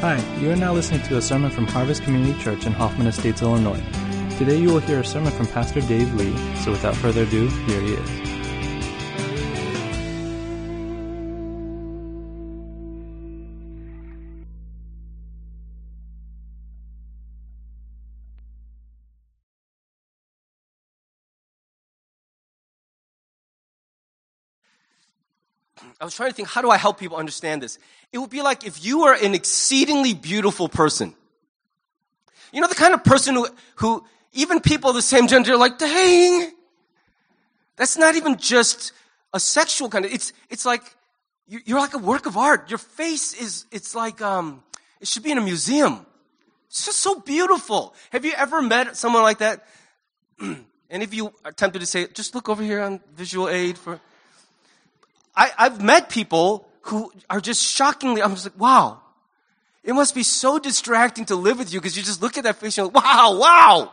Hi, you are now listening to a sermon from Harvest Community Church in Hoffman Estates, Illinois. Today you will hear a sermon from Pastor Dave Lee, so without further ado, here he is. I was trying to think, how do I help people understand this? It would be like if you were an exceedingly beautiful person. You know, the kind of person who, who even people of the same gender are like, dang, that's not even just a sexual kind of, it's, it's like, you're like a work of art. Your face is, it's like, um, it should be in a museum. It's just so beautiful. Have you ever met someone like that? and if you are tempted to say, just look over here on visual aid for, I, I've met people who are just shockingly, I'm just like, wow. It must be so distracting to live with you because you just look at that face and like, wow, wow.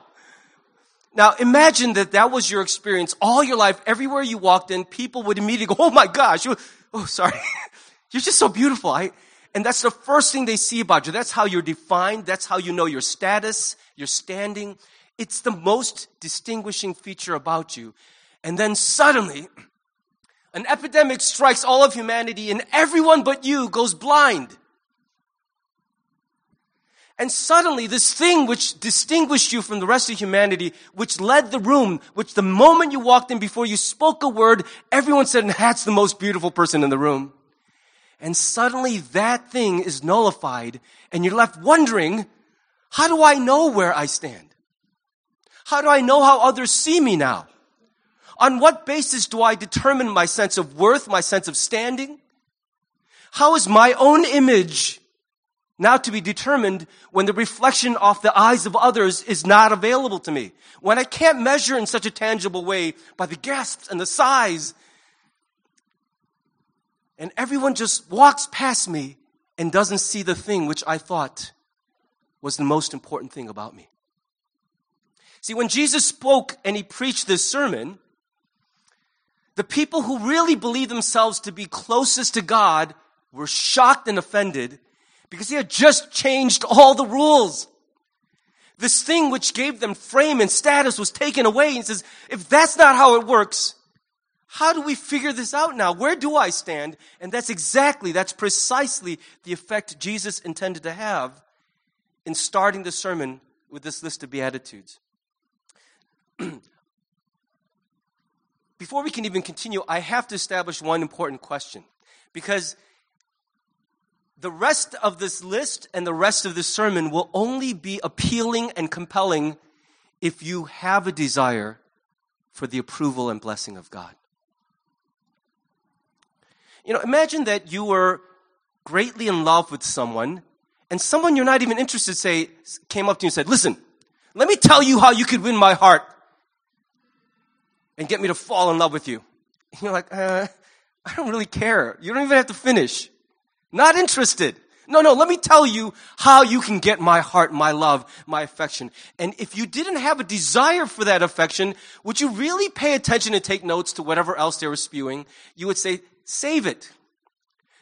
Now imagine that that was your experience all your life. Everywhere you walked in, people would immediately go, oh my gosh, you, oh sorry. you're just so beautiful. I, and that's the first thing they see about you. That's how you're defined. That's how you know your status, your standing. It's the most distinguishing feature about you. And then suddenly, an epidemic strikes all of humanity and everyone but you goes blind. And suddenly this thing which distinguished you from the rest of humanity, which led the room, which the moment you walked in before you spoke a word, everyone said, that's the most beautiful person in the room. And suddenly that thing is nullified and you're left wondering, how do I know where I stand? How do I know how others see me now? On what basis do I determine my sense of worth, my sense of standing? How is my own image now to be determined when the reflection off the eyes of others is not available to me? When I can't measure in such a tangible way by the guests and the size. And everyone just walks past me and doesn't see the thing which I thought was the most important thing about me. See, when Jesus spoke and he preached this sermon, the people who really believed themselves to be closest to God were shocked and offended because he had just changed all the rules. This thing which gave them frame and status was taken away. He says, if that's not how it works, how do we figure this out now? Where do I stand? And that's exactly, that's precisely the effect Jesus intended to have in starting the sermon with this list of Beatitudes. before we can even continue, I have to establish one important question. Because the rest of this list and the rest of this sermon will only be appealing and compelling if you have a desire for the approval and blessing of God. You know, imagine that you were greatly in love with someone and someone you're not even interested say came up to you and said, "Listen, let me tell you how you could win my heart and get me to fall in love with you. And you're like, uh, I don't really care. You don't even have to finish. Not interested. No, no, let me tell you how you can get my heart, my love, my affection. And if you didn't have a desire for that affection, would you really pay attention and take notes to whatever else they were spewing? You would say, save it.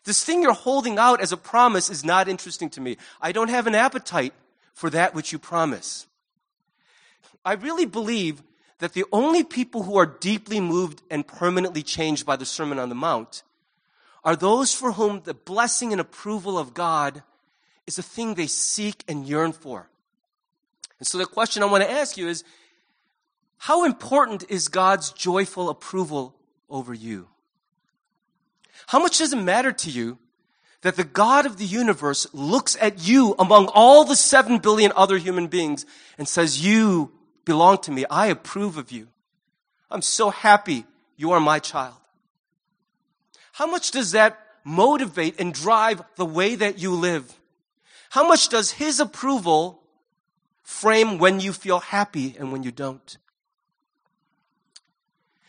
This thing you're holding out as a promise is not interesting to me. I don't have an appetite for that which you promise. I really believe that the only people who are deeply moved and permanently changed by the Sermon on the Mount are those for whom the blessing and approval of God is a thing they seek and yearn for. And so the question I want to ask you is how important is God's joyful approval over you? How much does it matter to you that the God of the universe looks at you among all the seven billion other human beings and says, You belong to me. I approve of you. I'm so happy you are my child. How much does that motivate and drive the way that you live? How much does His approval frame when you feel happy and when you don't?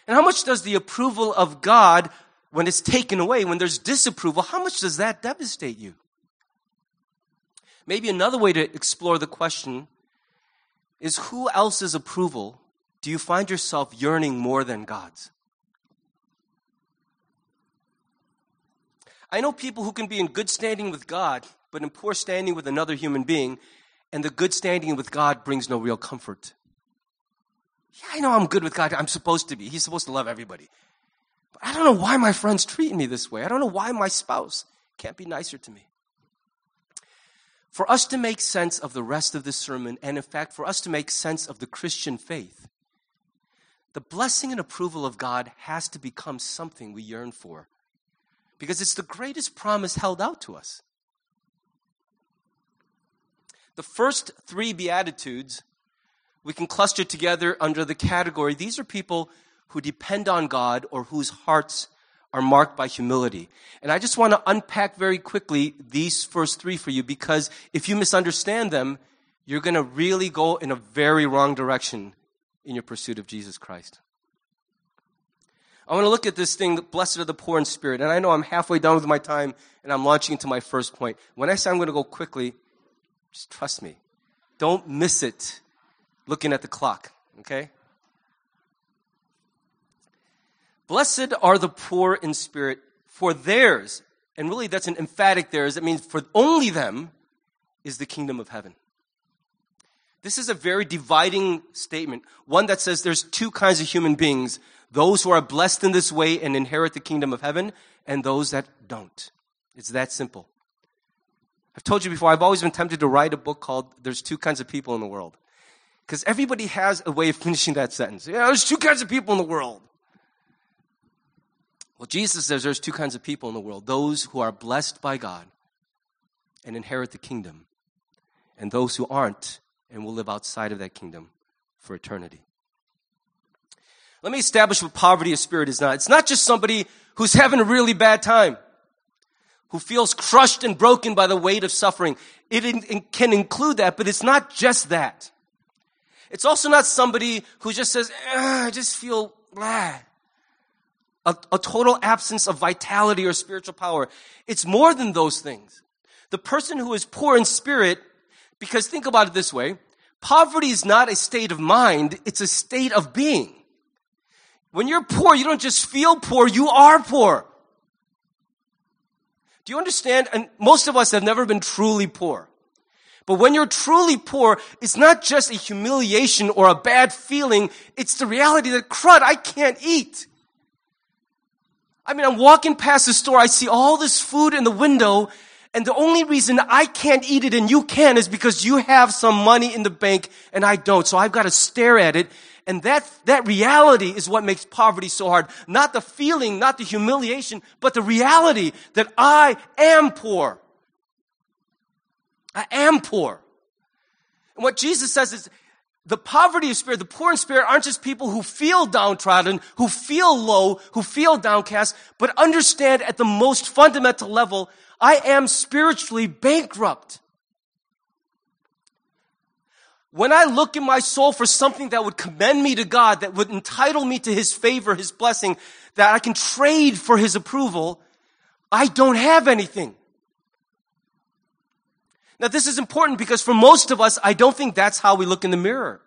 And how much does the approval of God, when it's taken away, when there's disapproval, how much does that devastate you? Maybe another way to explore the question is who else's approval do you find yourself yearning more than God's? I know people who can be in good standing with God, but in poor standing with another human being, and the good standing with God brings no real comfort. Yeah, I know I'm good with God. I'm supposed to be. He's supposed to love everybody. But I don't know why my friends treat me this way. I don't know why my spouse can't be nicer to me. For us to make sense of the rest of this sermon, and in fact, for us to make sense of the Christian faith, the blessing and approval of God has to become something we yearn for because it's the greatest promise held out to us. The first three Beatitudes we can cluster together under the category these are people who depend on God or whose hearts are marked by humility. And I just want to unpack very quickly these first three for you because if you misunderstand them, you're going to really go in a very wrong direction in your pursuit of Jesus Christ. I want to look at this thing, blessed are the poor in spirit. And I know I'm halfway done with my time and I'm launching into my first point. When I say I'm going to go quickly, just trust me. Don't miss it looking at the clock, okay? Blessed are the poor in spirit, for theirs, and really that's an emphatic theirs, it means for only them is the kingdom of heaven. This is a very dividing statement, one that says there's two kinds of human beings those who are blessed in this way and inherit the kingdom of heaven, and those that don't. It's that simple. I've told you before, I've always been tempted to write a book called There's Two Kinds of People in the World. Because everybody has a way of finishing that sentence. Yeah, there's two kinds of people in the world. Well, Jesus says there's two kinds of people in the world those who are blessed by God and inherit the kingdom, and those who aren't and will live outside of that kingdom for eternity. Let me establish what poverty of spirit is not. It's not just somebody who's having a really bad time, who feels crushed and broken by the weight of suffering. It, in, can include that, but it's not just that. It's also not somebody who just says, ah, I just feel blah. A, a total absence of vitality or spiritual power. It's more than those things. The person who is poor in spirit, because think about it this way, poverty is not a state of mind, it's a state of being. When you're poor, you don't just feel poor, you are poor. Do you understand? And most of us have never been truly poor. But when you're truly poor, it's not just a humiliation or a bad feeling. It's the reality that, crud, I can't eat. I mean, I'm walking past the store, I see all this food in the window, and the only reason I can't eat it and you can is because you have some money in the bank and I don't. So I've got to stare at it and that, that reality is what makes poverty so hard. Not the feeling, not the humiliation, but the reality that I am poor. I am poor. And what Jesus says is, the poverty of spirit, the poor in spirit aren't just people who feel downtrodden, who feel low, who feel downcast, but understand at the most fundamental level, I am spiritually bankrupt. When I look in my soul for something that would commend me to God, that would entitle me to His favor, His blessing, that I can trade for His approval, I don't have anything. Now this is important because for most of us, I don't think that's how we look in the mirror.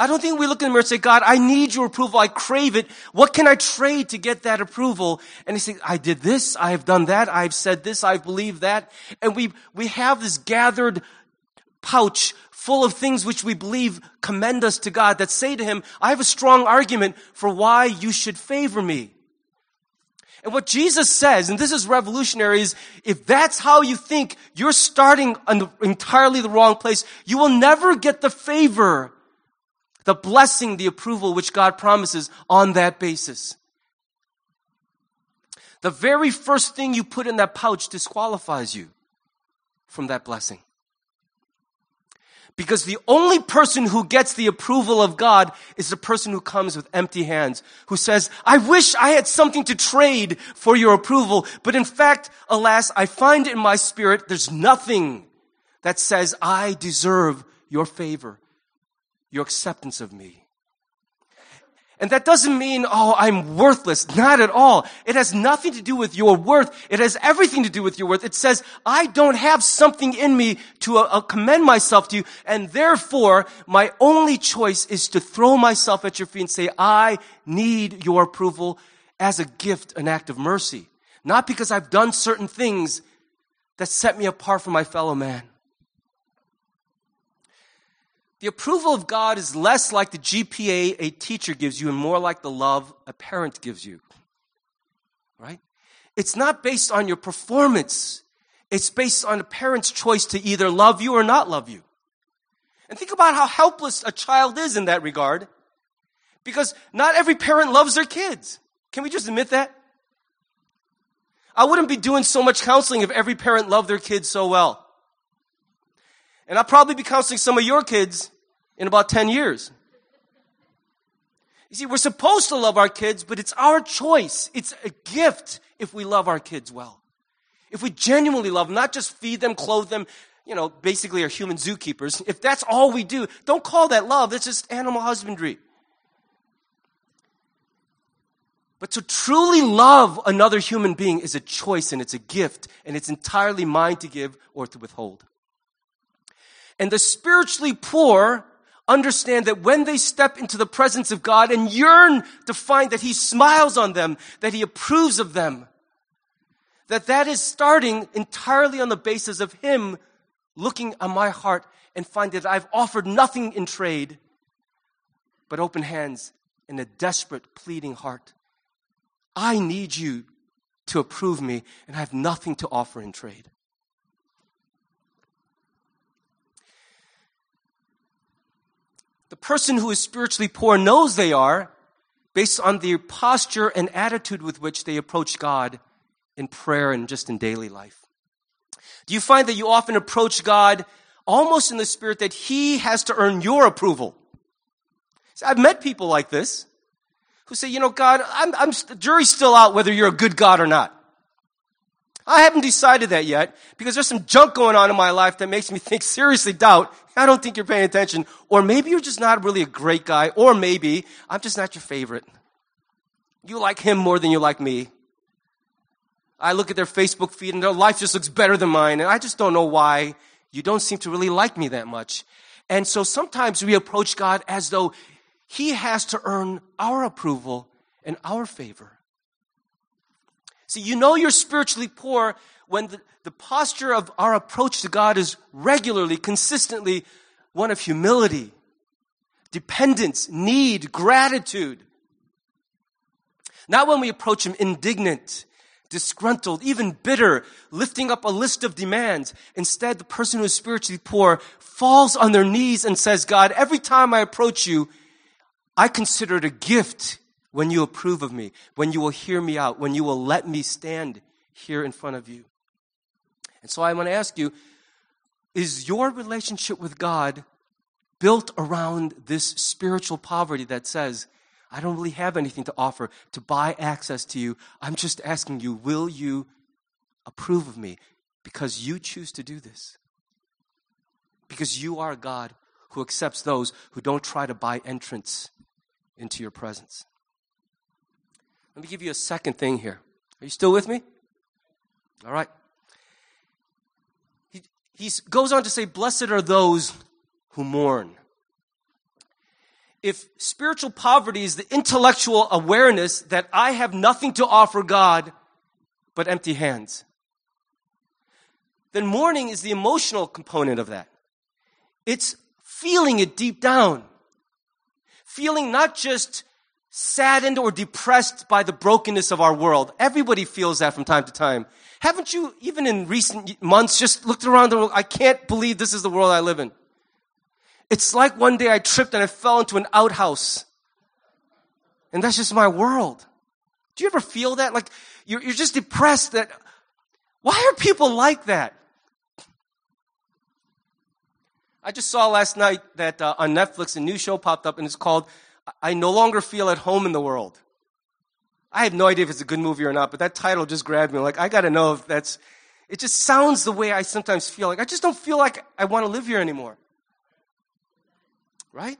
I don't think we look in the mirror and say, God, I need your approval. I crave it. What can I trade to get that approval? And he says, I did this. I have done that. I've said this. I've believed that. And we, we have this gathered pouch full of things which we believe commend us to God that say to him, I have a strong argument for why you should favor me. And what Jesus says, and this is revolutionary, is if that's how you think, you're starting entirely the wrong place. You will never get the favor, the blessing, the approval which God promises on that basis. The very first thing you put in that pouch disqualifies you from that blessing. Because the only person who gets the approval of God is the person who comes with empty hands, who says, I wish I had something to trade for your approval, but in fact, alas, I find in my spirit there's nothing that says I deserve your favor, your acceptance of me. And that doesn't mean, oh, I'm worthless. Not at all. It has nothing to do with your worth. It has everything to do with your worth. It says, I don't have something in me to uh, uh, commend myself to you. And therefore, my only choice is to throw myself at your feet and say, I need your approval as a gift, an act of mercy. Not because I've done certain things that set me apart from my fellow man. The approval of God is less like the GPA a teacher gives you and more like the love a parent gives you. Right? It's not based on your performance. It's based on a parent's choice to either love you or not love you. And think about how helpless a child is in that regard. Because not every parent loves their kids. Can we just admit that? I wouldn't be doing so much counseling if every parent loved their kids so well. And I'll probably be counseling some of your kids in about 10 years. You see, we're supposed to love our kids, but it's our choice. It's a gift if we love our kids well. If we genuinely love them, not just feed them, clothe them, you know, basically are human zookeepers. If that's all we do, don't call that love. That's just animal husbandry. But to truly love another human being is a choice and it's a gift and it's entirely mine to give or to withhold. And the spiritually poor understand that when they step into the presence of God and yearn to find that He smiles on them, that He approves of them, that that is starting entirely on the basis of Him looking at my heart and finding that I've offered nothing in trade but open hands and a desperate, pleading heart. I need you to approve me, and I have nothing to offer in trade. The person who is spiritually poor knows they are based on the posture and attitude with which they approach God in prayer and just in daily life. Do you find that you often approach God almost in the spirit that He has to earn your approval? See, I've met people like this who say, you know, God, I'm, I'm, the jury's still out whether you're a good God or not. I haven't decided that yet because there's some junk going on in my life that makes me think seriously doubt. I don't think you're paying attention. Or maybe you're just not really a great guy. Or maybe I'm just not your favorite. You like him more than you like me. I look at their Facebook feed and their life just looks better than mine. And I just don't know why you don't seem to really like me that much. And so sometimes we approach God as though he has to earn our approval and our favor. See, you know you're spiritually poor when the, the posture of our approach to God is regularly, consistently one of humility, dependence, need, gratitude. Not when we approach Him indignant, disgruntled, even bitter, lifting up a list of demands. Instead, the person who is spiritually poor falls on their knees and says, God, every time I approach you, I consider it a gift when you approve of me, when you will hear me out, when you will let me stand here in front of you. And so I want to ask you is your relationship with God built around this spiritual poverty that says, I don't really have anything to offer to buy access to you. I'm just asking you, will you approve of me? Because you choose to do this. Because you are God who accepts those who don't try to buy entrance into your presence. Let me give you a second thing here. Are you still with me? All right. He, goes on to say, Blessed are those who mourn. If spiritual poverty is the intellectual awareness that I have nothing to offer God but empty hands, then mourning is the emotional component of that. It's feeling it deep down feeling not just saddened or depressed by the brokenness of our world. Everybody feels that from time to time. Haven't you, even in recent months, just looked around the world? I can't believe this is the world I live in. It's like one day I tripped and I fell into an outhouse. And that's just my world. Do you ever feel that? Like, you're, you're just depressed that, why are people like that? I just saw last night that uh, on Netflix a new show popped up and it's called I No Longer Feel at Home in the World. I have no idea if it's a good movie or not, but that title just grabbed me. Like, I gotta know if that's, it just sounds the way I sometimes feel. Like, I just don't feel like I wanna live here anymore. Right?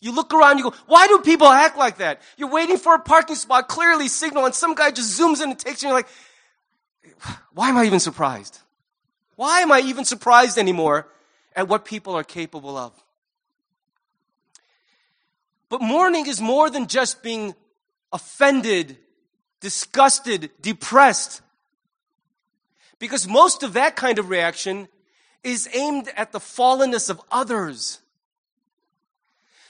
You look around, you go, why do people act like that? You're waiting for a parking spot, clearly signal, and some guy just zooms in and takes you, and you're like, why am I even surprised? Why am I even surprised anymore at what people are capable of. But mourning is more than just being offended, disgusted, depressed. Because most of that kind of reaction is aimed at the fallenness of others.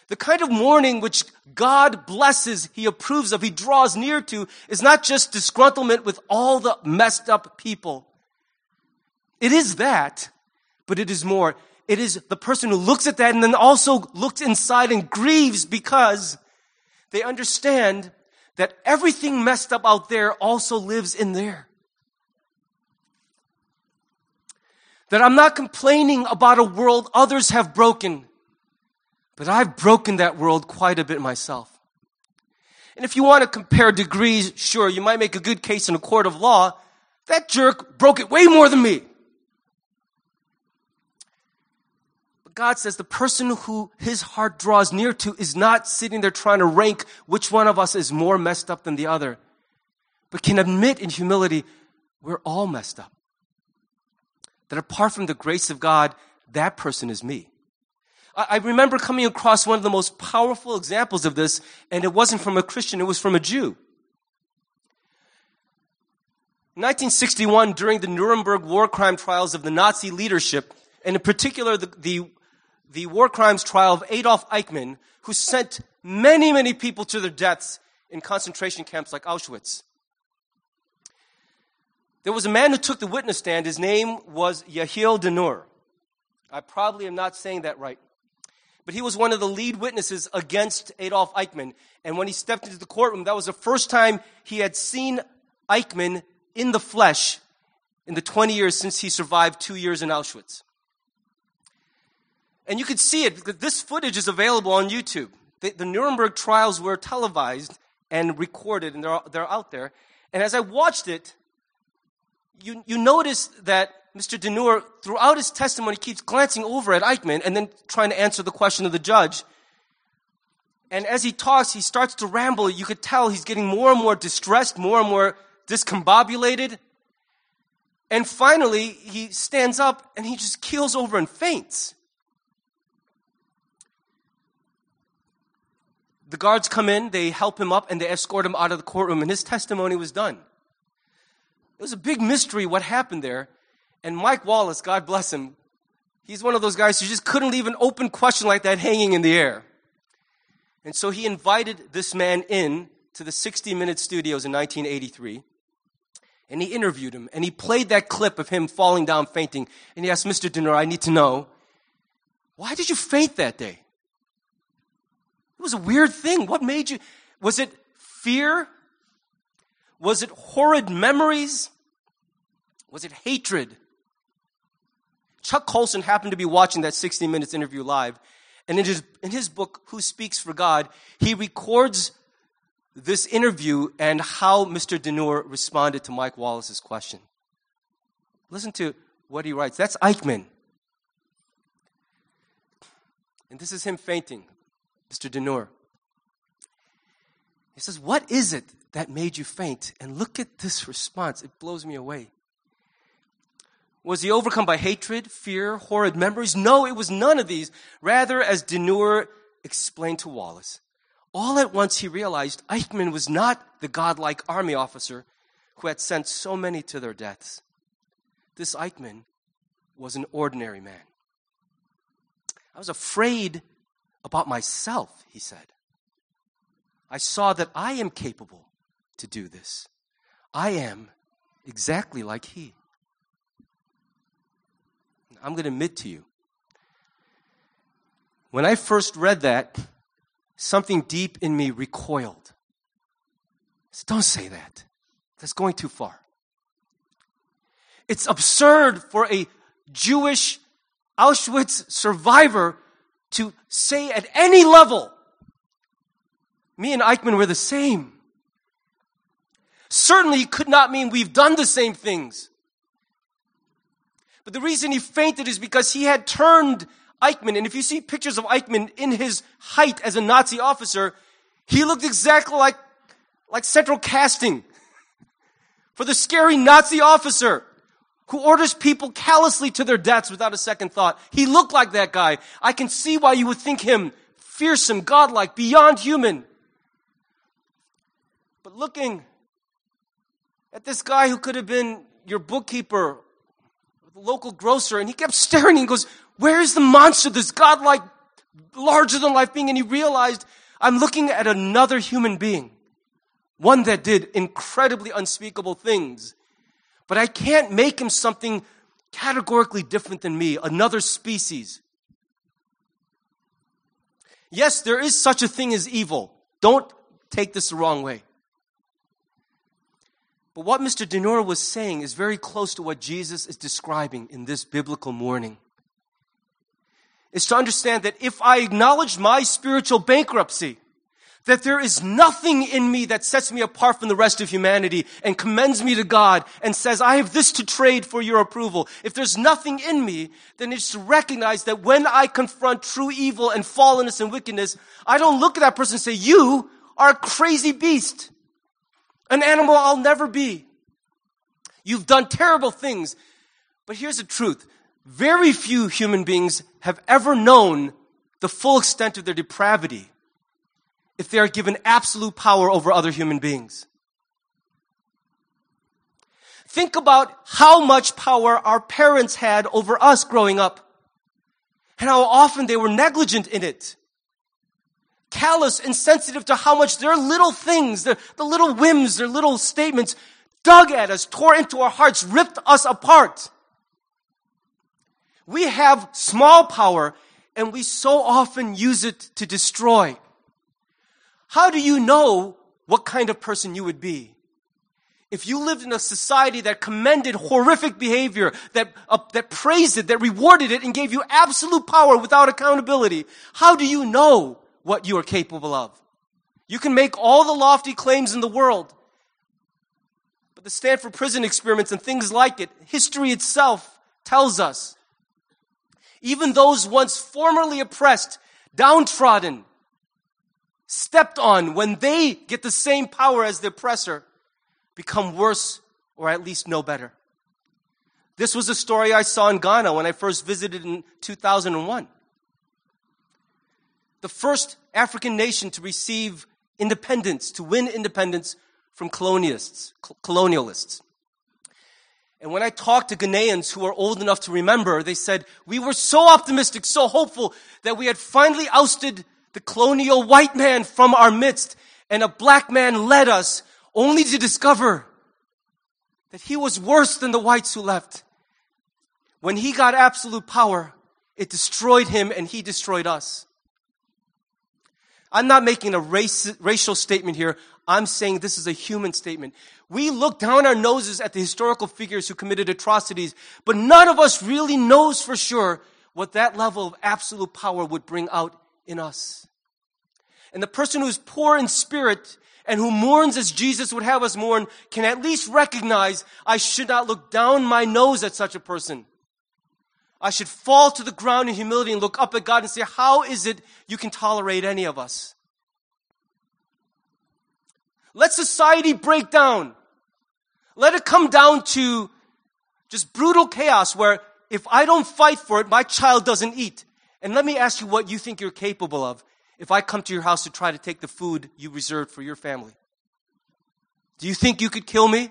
The kind of mourning which God blesses, He approves of, He draws near to, is not just disgruntlement with all the messed up people. It is that, but it is more. It is the person who looks at that and then also looks inside and grieves because they understand that everything messed up out there also lives in there. That I'm not complaining about a world others have broken. But I've broken that world quite a bit myself. And if you want to compare degrees, sure, you might make a good case in a court of law. That jerk broke it way more than me. But God says the person who his heart draws near to is not sitting there trying to rank which one of us is more messed up than the other, but can admit in humility, we're all messed up. That apart from the grace of God, that person is me. I remember coming across one of the most powerful examples of this, and it wasn't from a Christian, it was from a Jew. In 1961, during the Nuremberg war crime trials of the Nazi leadership, and in particular the, the, the war crimes trial of Adolf Eichmann, who sent many, many people to their deaths in concentration camps like Auschwitz. There was a man who took the witness stand. His name was Yehiel Denur. I probably am not saying that right. But he was one of the lead witnesses against Adolf Eichmann. And when he stepped into the courtroom, that was the first time he had seen Eichmann in the flesh in the 20 years since he survived two years in Auschwitz. And you can see it. Because this footage is available on YouTube. The, the Nuremberg trials were televised and recorded, and they're, they're out there. And as I watched it, you, you notice that Mr. Denur, throughout his testimony, keeps glancing over at Eichmann and then trying to answer the question of the judge. And as he talks, he starts to ramble. You could tell he's getting more and more distressed, more and more discombobulated. And finally, he stands up and he just keels over and faints. The guards come in, they help him up, and they escort him out of the courtroom, and his testimony was done. It was a big mystery what happened there. And Mike Wallace, God bless him, he's one of those guys who just couldn't leave an open question like that hanging in the air. And so he invited this man in to the 60 Minute Studios in 1983. And he interviewed him. And he played that clip of him falling down fainting. And he asked, Mr. Denur, I need to know, why did you faint that day? It was a weird thing. What made you? Was it fear? Was it horrid memories? Was it hatred? Chuck Colson happened to be watching that 60 Minutes interview live. And in his, in his book, Who Speaks for God, he records this interview and how Mr. Denur responded to Mike Wallace's question. Listen to what he writes. That's Eichmann. And this is him fainting, Mr. Denur. He says, What is it that made you faint? And look at this response. It blows me away. Was he overcome by hatred, fear, horrid memories? No, it was none of these. Rather, as Denur explained to Wallace, all at once he realized Eichmann was not the godlike army officer who had sent so many to their deaths. This Eichmann was an ordinary man. I was afraid about myself, he said. I saw that I am capable to do this. I am exactly like he. I'm going to admit to you. When I first read that, something deep in me recoiled. Said, Don't say that. That's going too far. It's absurd for a Jewish Auschwitz survivor to say at any level, me and Eichmann were the same. Certainly could not mean we've done the same things. But the reason he fainted is because he had turned Eichmann. And if you see pictures of Eichmann in his height as a Nazi officer, he looked exactly like, like central casting for the scary Nazi officer who orders people callously to their deaths without a second thought. He looked like that guy. I can see why you would think him fearsome, godlike, beyond human. But looking at this guy who could have been your bookkeeper, the local grocer, and he kept staring and goes, Where is the monster, this godlike, larger than life being? And he realized, I'm looking at another human being, one that did incredibly unspeakable things. But I can't make him something categorically different than me, another species. Yes, there is such a thing as evil. Don't take this the wrong way. But what Mr. Denora was saying is very close to what Jesus is describing in this biblical mourning. Is to understand that if I acknowledge my spiritual bankruptcy, that there is nothing in me that sets me apart from the rest of humanity and commends me to God and says, I have this to trade for your approval. If there's nothing in me, then it's to recognize that when I confront true evil and fallenness and wickedness, I don't look at that person and say, you are a crazy beast, an animal I'll never be. You've done terrible things. But here's the truth. Very few human beings have ever known the full extent of their depravity if they are given absolute power over other human beings. Think about how much power our parents had over us growing up and how often they were negligent in it. Callous, insensitive to how much their little things, the, the little whims, their little statements dug at us, tore into our hearts, ripped us apart. We have small power and we so often use it to destroy. How do you know what kind of person you would be? If you lived in a society that commended horrific behavior, that, uh, that praised it, that rewarded it, and gave you absolute power without accountability, how do you know what you are capable of? You can make all the lofty claims in the world, but the Stanford prison experiments and things like it, history itself tells us, even those once formerly oppressed, downtrodden, stepped on when they get the same power as the oppressor become worse or at least no better. This was a story I saw in Ghana when I first visited in 2001. The first African nation to receive independence, to win independence from colonialists, colonialists. And when I talked to Ghanaians who are old enough to remember, they said, we were so optimistic, so hopeful that we had finally ousted the colonial white man from our midst and a black man led us only to discover that he was worse than the whites who left. When he got absolute power, it destroyed him and he destroyed us. I'm not making a race, racial statement here. I'm saying this is a human statement. We look down our noses at the historical figures who committed atrocities, but none of us really knows for sure what that level of absolute power would bring out in us. And the person who is poor in spirit and who mourns as Jesus would have us mourn can at least recognize I should not look down my nose at such a person. I should fall to the ground in humility and look up at God and say, How is it you can tolerate any of us? Let society break down. Let it come down to just brutal chaos where if I don't fight for it, my child doesn't eat. And let me ask you what you think you're capable of if I come to your house to try to take the food you reserved for your family. Do you think you could kill me?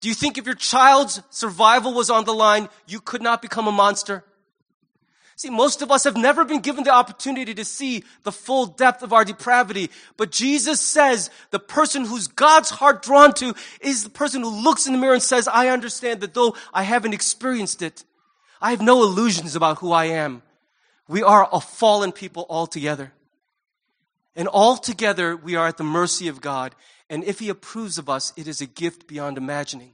Do you think if your child's survival was on the line, you could not become a monster? See, most of us have never been given the opportunity to see the full depth of our depravity. But Jesus says the person who's God's heart drawn to is the person who looks in the mirror and says, I understand that though I haven't experienced it, I have no illusions about who I am. We are a fallen people altogether. And altogether, we are at the mercy of God. And if He approves of us, it is a gift beyond imagining.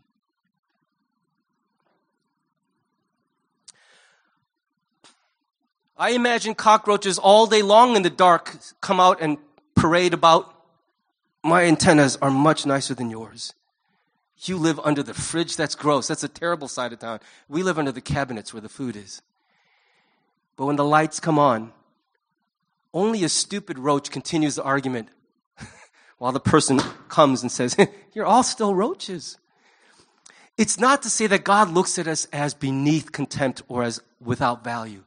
I imagine cockroaches all day long in the dark come out and parade about. My antennas are much nicer than yours. You live under the fridge. That's gross. That's a terrible side of town. We live under the cabinets where the food is. But when the lights come on, only a stupid roach continues the argument while the person comes and says, You're all still roaches. It's not to say that God looks at us as beneath contempt or as without value.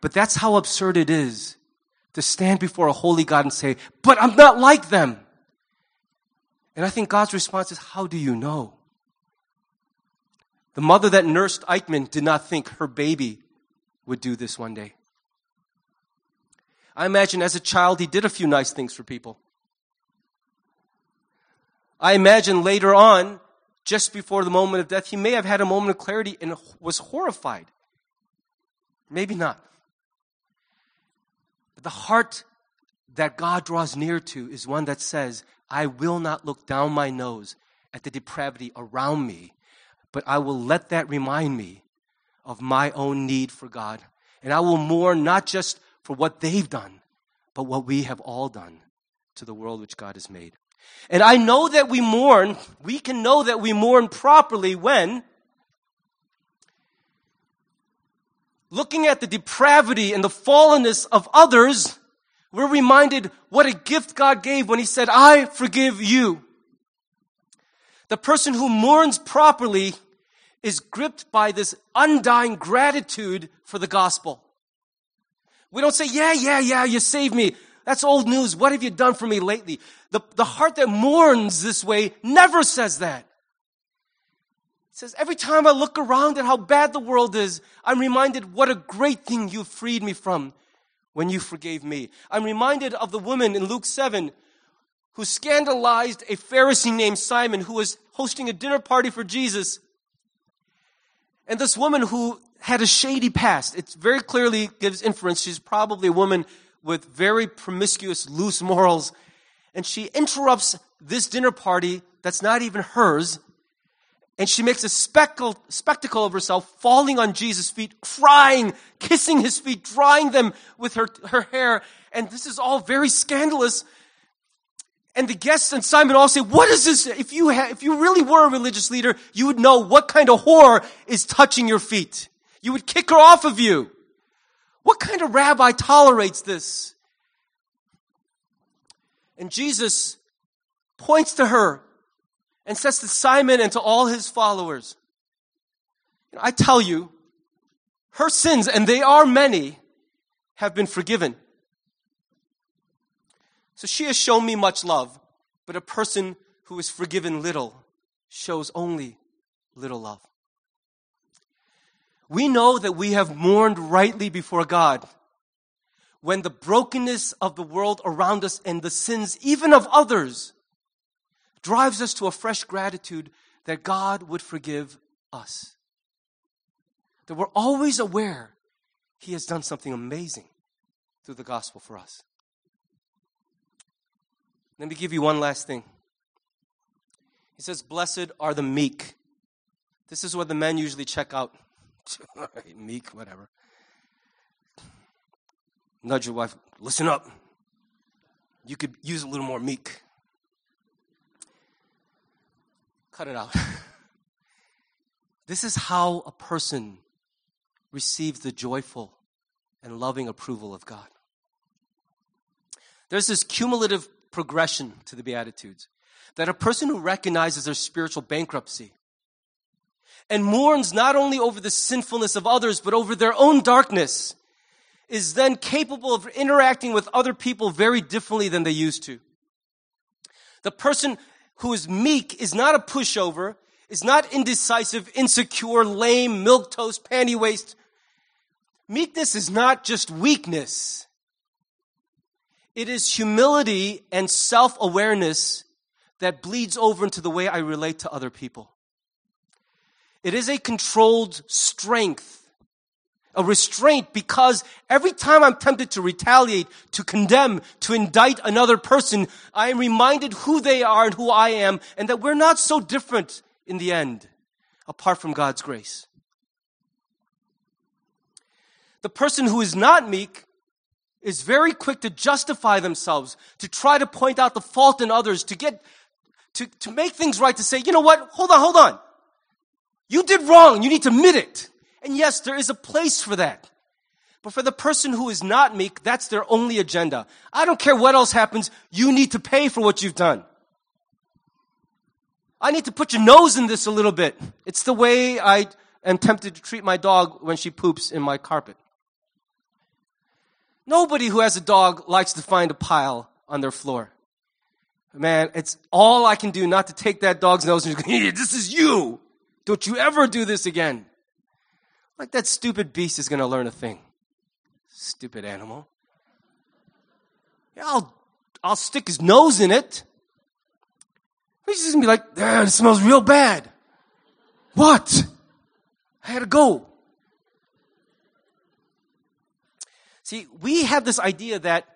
But that's how absurd it is to stand before a holy God and say, But I'm not like them. And I think God's response is, How do you know? The mother that nursed Eichmann did not think her baby would do this one day. I imagine as a child, he did a few nice things for people. I imagine later on, just before the moment of death, he may have had a moment of clarity and was horrified. Maybe not. But the heart that God draws near to is one that says, I will not look down my nose at the depravity around me, but I will let that remind me of my own need for God. And I will mourn not just for what they've done, but what we have all done to the world which God has made. And I know that we mourn, we can know that we mourn properly when looking at the depravity and the fallenness of others, we're reminded what a gift God gave when He said, I forgive you. The person who mourns properly is gripped by this undying gratitude for the gospel. We don't say, yeah, yeah, yeah, you saved me. That's old news. What have you done for me lately? The, the heart that mourns this way never says that. It says, every time I look around at how bad the world is, I'm reminded what a great thing you freed me from when you forgave me. I'm reminded of the woman in Luke 7 who scandalized a Pharisee named Simon who was hosting a dinner party for Jesus. And this woman who had a shady past. It very clearly gives inference. She's probably a woman with very promiscuous, loose morals. And she interrupts this dinner party that's not even hers. And she makes a spectacle, spectacle of herself falling on Jesus' feet, crying, kissing his feet, drying them with her, her hair. And this is all very scandalous. And the guests and Simon all say, what is this? If you, ha- if you really were a religious leader, you would know what kind of whore is touching your feet. You would kick her off of you. What kind of rabbi tolerates this? And Jesus points to her and says to Simon and to all his followers, I tell you, her sins, and they are many, have been forgiven. So she has shown me much love, but a person who is forgiven little shows only little love we know that we have mourned rightly before God when the brokenness of the world around us and the sins, even of others, drives us to a fresh gratitude that God would forgive us. That we're always aware He has done something amazing through the gospel for us. Let me give you one last thing. He says, Blessed are the meek. This is what the men usually check out. meek, whatever. Nudge your wife, listen up. You could use a little more meek. Cut it out. this is how a person receives the joyful and loving approval of God. There's this cumulative progression to the Beatitudes that a person who recognizes their spiritual bankruptcy and mourns not only over the sinfulness of others, but over their own darkness, is then capable of interacting with other people very differently than they used to. The person who is meek is not a pushover, is not indecisive, insecure, lame, milk toast, panty waist. Meekness is not just weakness. It is humility and self-awareness that bleeds over into the way I relate to other people. It is a controlled strength, a restraint, because every time I'm tempted to retaliate, to condemn, to indict another person, I am reminded who they are and who I am, and that we're not so different in the end, apart from God's grace. The person who is not meek is very quick to justify themselves, to try to point out the fault in others, to get, to, to make things right, to say, you know what, hold on, hold on. You did wrong. You need to admit it. And yes, there is a place for that. But for the person who is not meek, that's their only agenda. I don't care what else happens. You need to pay for what you've done. I need to put your nose in this a little bit. It's the way I am tempted to treat my dog when she poops in my carpet. Nobody who has a dog likes to find a pile on their floor. Man, it's all I can do not to take that dog's nose and go, this is you. Don't you ever do this again. Like that stupid beast is going to learn a thing. Stupid animal. Yeah, I'll, I'll stick his nose in it. He's just going to be like, ah, it smells real bad. What? I had to go. See, we have this idea that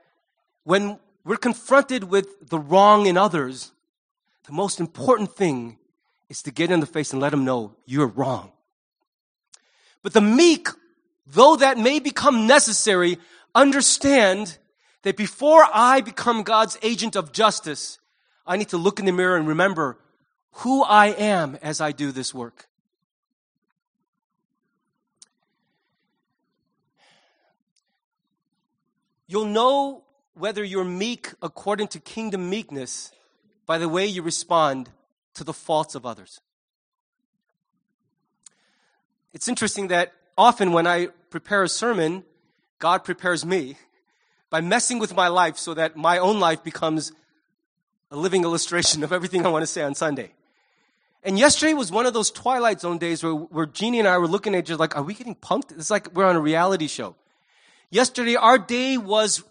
when we're confronted with the wrong in others, the most important thing is to get in the face and let them know you're wrong. But the meek, though that may become necessary, understand that before I become God's agent of justice, I need to look in the mirror and remember who I am as I do this work. You'll know whether you're meek according to kingdom meekness by the way you respond to the faults of others. It's interesting that often when I prepare a sermon, God prepares me by messing with my life so that my own life becomes a living illustration of everything I want to say on Sunday. And yesterday was one of those Twilight Zone days where, where Jeannie and I were looking at each other like, are we getting punked? It's like we're on a reality show. Yesterday, our day was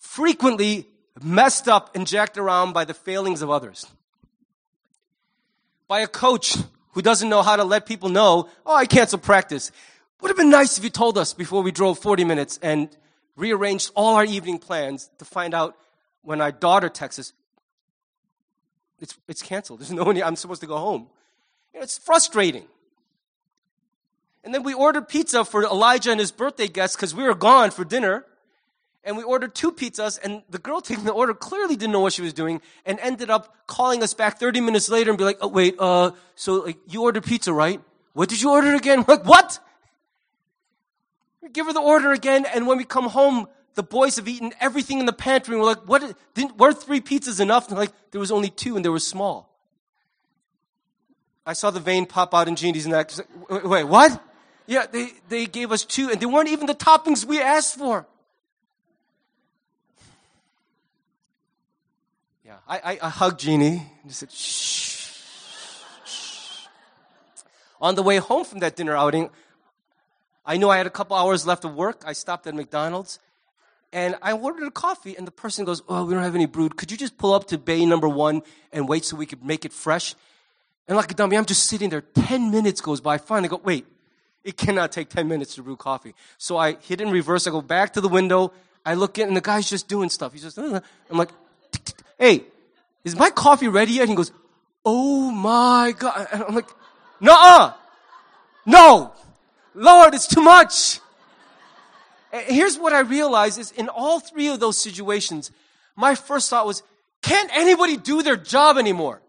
frequently messed up and jacked around by the failings of others. By a coach who doesn't know how to let people know, oh, I canceled practice. Would have been nice if you told us before we drove 40 minutes and rearranged all our evening plans to find out when our daughter texts us, it's, it's canceled. There's no one here. I'm supposed to go home. You know, it's frustrating. And then we ordered pizza for Elijah and his birthday guests because we were gone for dinner. And we ordered two pizzas, and the girl taking the order clearly didn't know what she was doing and ended up calling us back 30 minutes later and be like, oh, wait, uh, so like, you ordered pizza, right? What did you order again? Like, what? We give her the order again, and when we come home, the boys have eaten everything in the pantry, and we're like, what? Didn't, were three pizzas enough? And like, there was only two, and they were small. I saw the vein pop out in Jeannie's neck. Wait, wait, what? Yeah, they, they gave us two, and they weren't even the toppings we asked for. I, I, I hugged Jeannie and said, shh, shh. On the way home from that dinner outing, I knew I had a couple hours left of work. I stopped at McDonald's and I ordered a coffee, and the person goes, Oh, we don't have any brewed. Could you just pull up to bay number one and wait so we could make it fresh? And like a dummy, I'm just sitting there. 10 minutes goes by. Finally, I go, Wait, it cannot take 10 minutes to brew coffee. So I hit in reverse. I go back to the window. I look in, and the guy's just doing stuff. He's just, I'm like, Hey, is my coffee ready yet? And he goes, Oh my God. And I'm like, Nuh-uh. No. Lord, it's too much. Here's what I realized is in all three of those situations, my first thought was, can't anybody do their job anymore?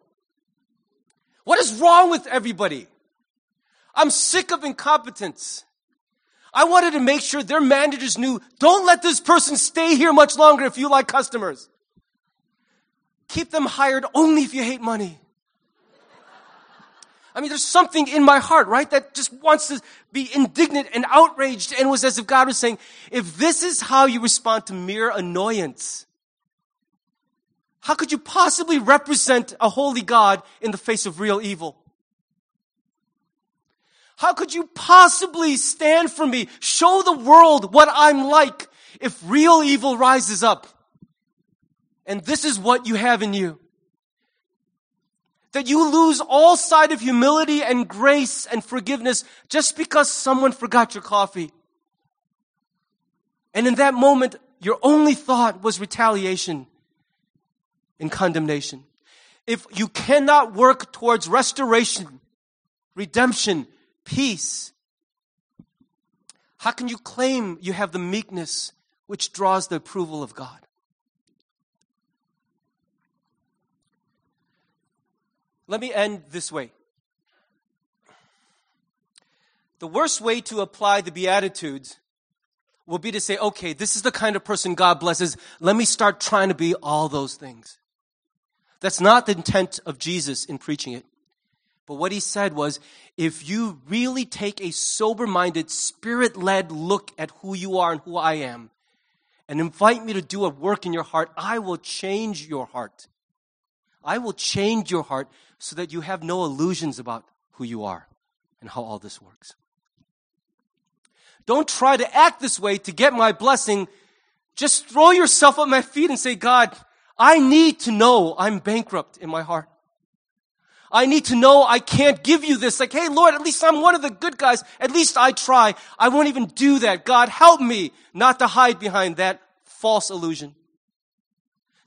What is wrong with everybody? I'm sick of incompetence. I wanted to make sure their managers knew, don't let this person stay here much longer if you like customers. Keep them hired only if you hate money. I mean, there's something in my heart, right, that just wants to be indignant and outraged and was as if God was saying, if this is how you respond to mere annoyance, how could you possibly represent a holy God in the face of real evil? How could you possibly stand for me, show the world what I'm like if real evil rises up? And this is what you have in you that you lose all sight of humility and grace and forgiveness just because someone forgot your coffee. And in that moment, your only thought was retaliation and condemnation. If you cannot work towards restoration, redemption, peace, how can you claim you have the meekness which draws the approval of God? Let me end this way. The worst way to apply the Beatitudes will be to say, okay, this is the kind of person God blesses. Let me start trying to be all those things. That's not the intent of Jesus in preaching it. But what he said was, if you really take a sober minded, spirit led look at who you are and who I am, and invite me to do a work in your heart, I will change your heart. I will change your heart so that you have no illusions about who you are and how all this works. Don't try to act this way to get my blessing. Just throw yourself at my feet and say, God, I need to know I'm bankrupt in my heart. I need to know I can't give you this. Like, hey, Lord, at least I'm one of the good guys. At least I try. I won't even do that. God, help me not to hide behind that false illusion.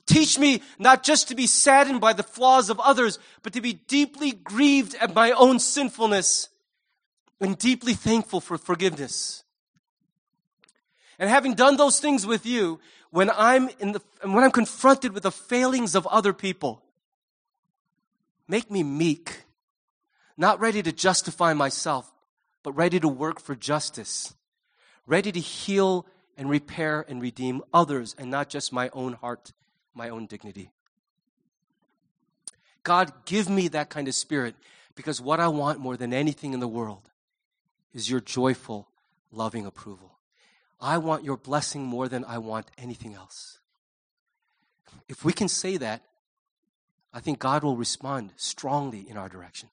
Teach me not just to be saddened by the flaws of others, but to be deeply grieved at my own sinfulness and deeply thankful for forgiveness. And having done those things with you, when I'm in the, when I'm confronted with the failings of other people, make me meek, not ready to justify myself, but ready to work for justice, ready to heal and repair and redeem others and not just my own heart, my own dignity. God, give me that kind of spirit because what I want more than anything in the world is your joyful, loving approval. I want your blessing more than I want anything else. If we can say that, I think God will respond strongly in our direction.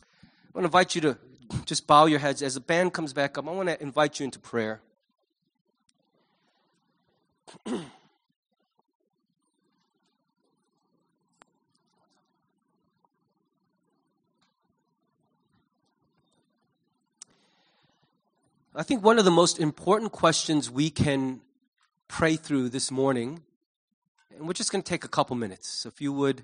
I want to invite you to just bow your heads. As the band comes back up, I want to invite you into prayer. I think one of the most important questions we can pray through this morning, and we're just going to take a couple minutes. So if you would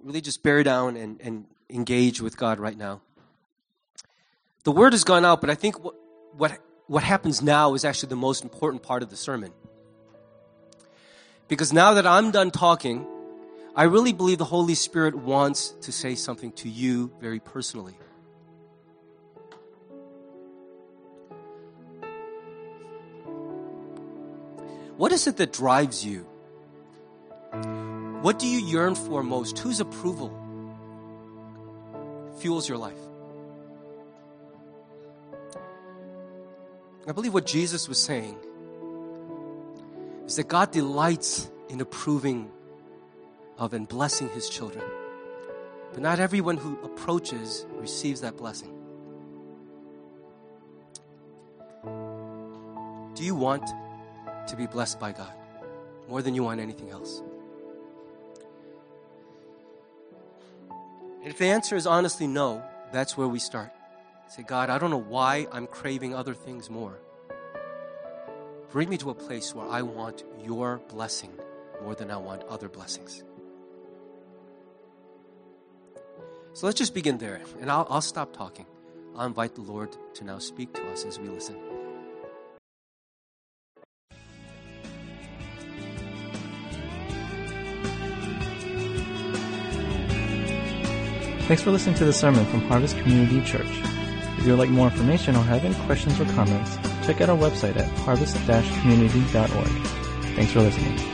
really just bear down and, and engage with God right now. The word has gone out, but I think what, what, what happens now is actually the most important part of the sermon. Because now that I'm done talking, I really believe the Holy Spirit wants to say something to you very personally. What is it that drives you? What do you yearn for most? Whose approval fuels your life? I believe what Jesus was saying is that God delights in approving of and blessing his children. But not everyone who approaches receives that blessing. Do you want to be blessed by God more than you want anything else? if the answer is honestly no, that's where we start. Say, God, I don't know why I'm craving other things more. Bring me to a place where I want your blessing more than I want other blessings. So let's just begin there, and I'll, I'll stop talking. I'll invite the Lord to now speak to us as we listen. Thanks for listening to the sermon from Harvest Community Church. If you would like more information or have any questions or comments, check out our website at harvest-community.org. Thanks for listening.